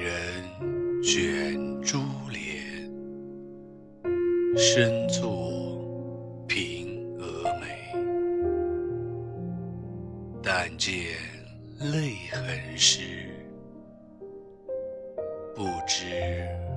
人卷珠帘，深坐平蛾眉。但见泪痕湿，不知。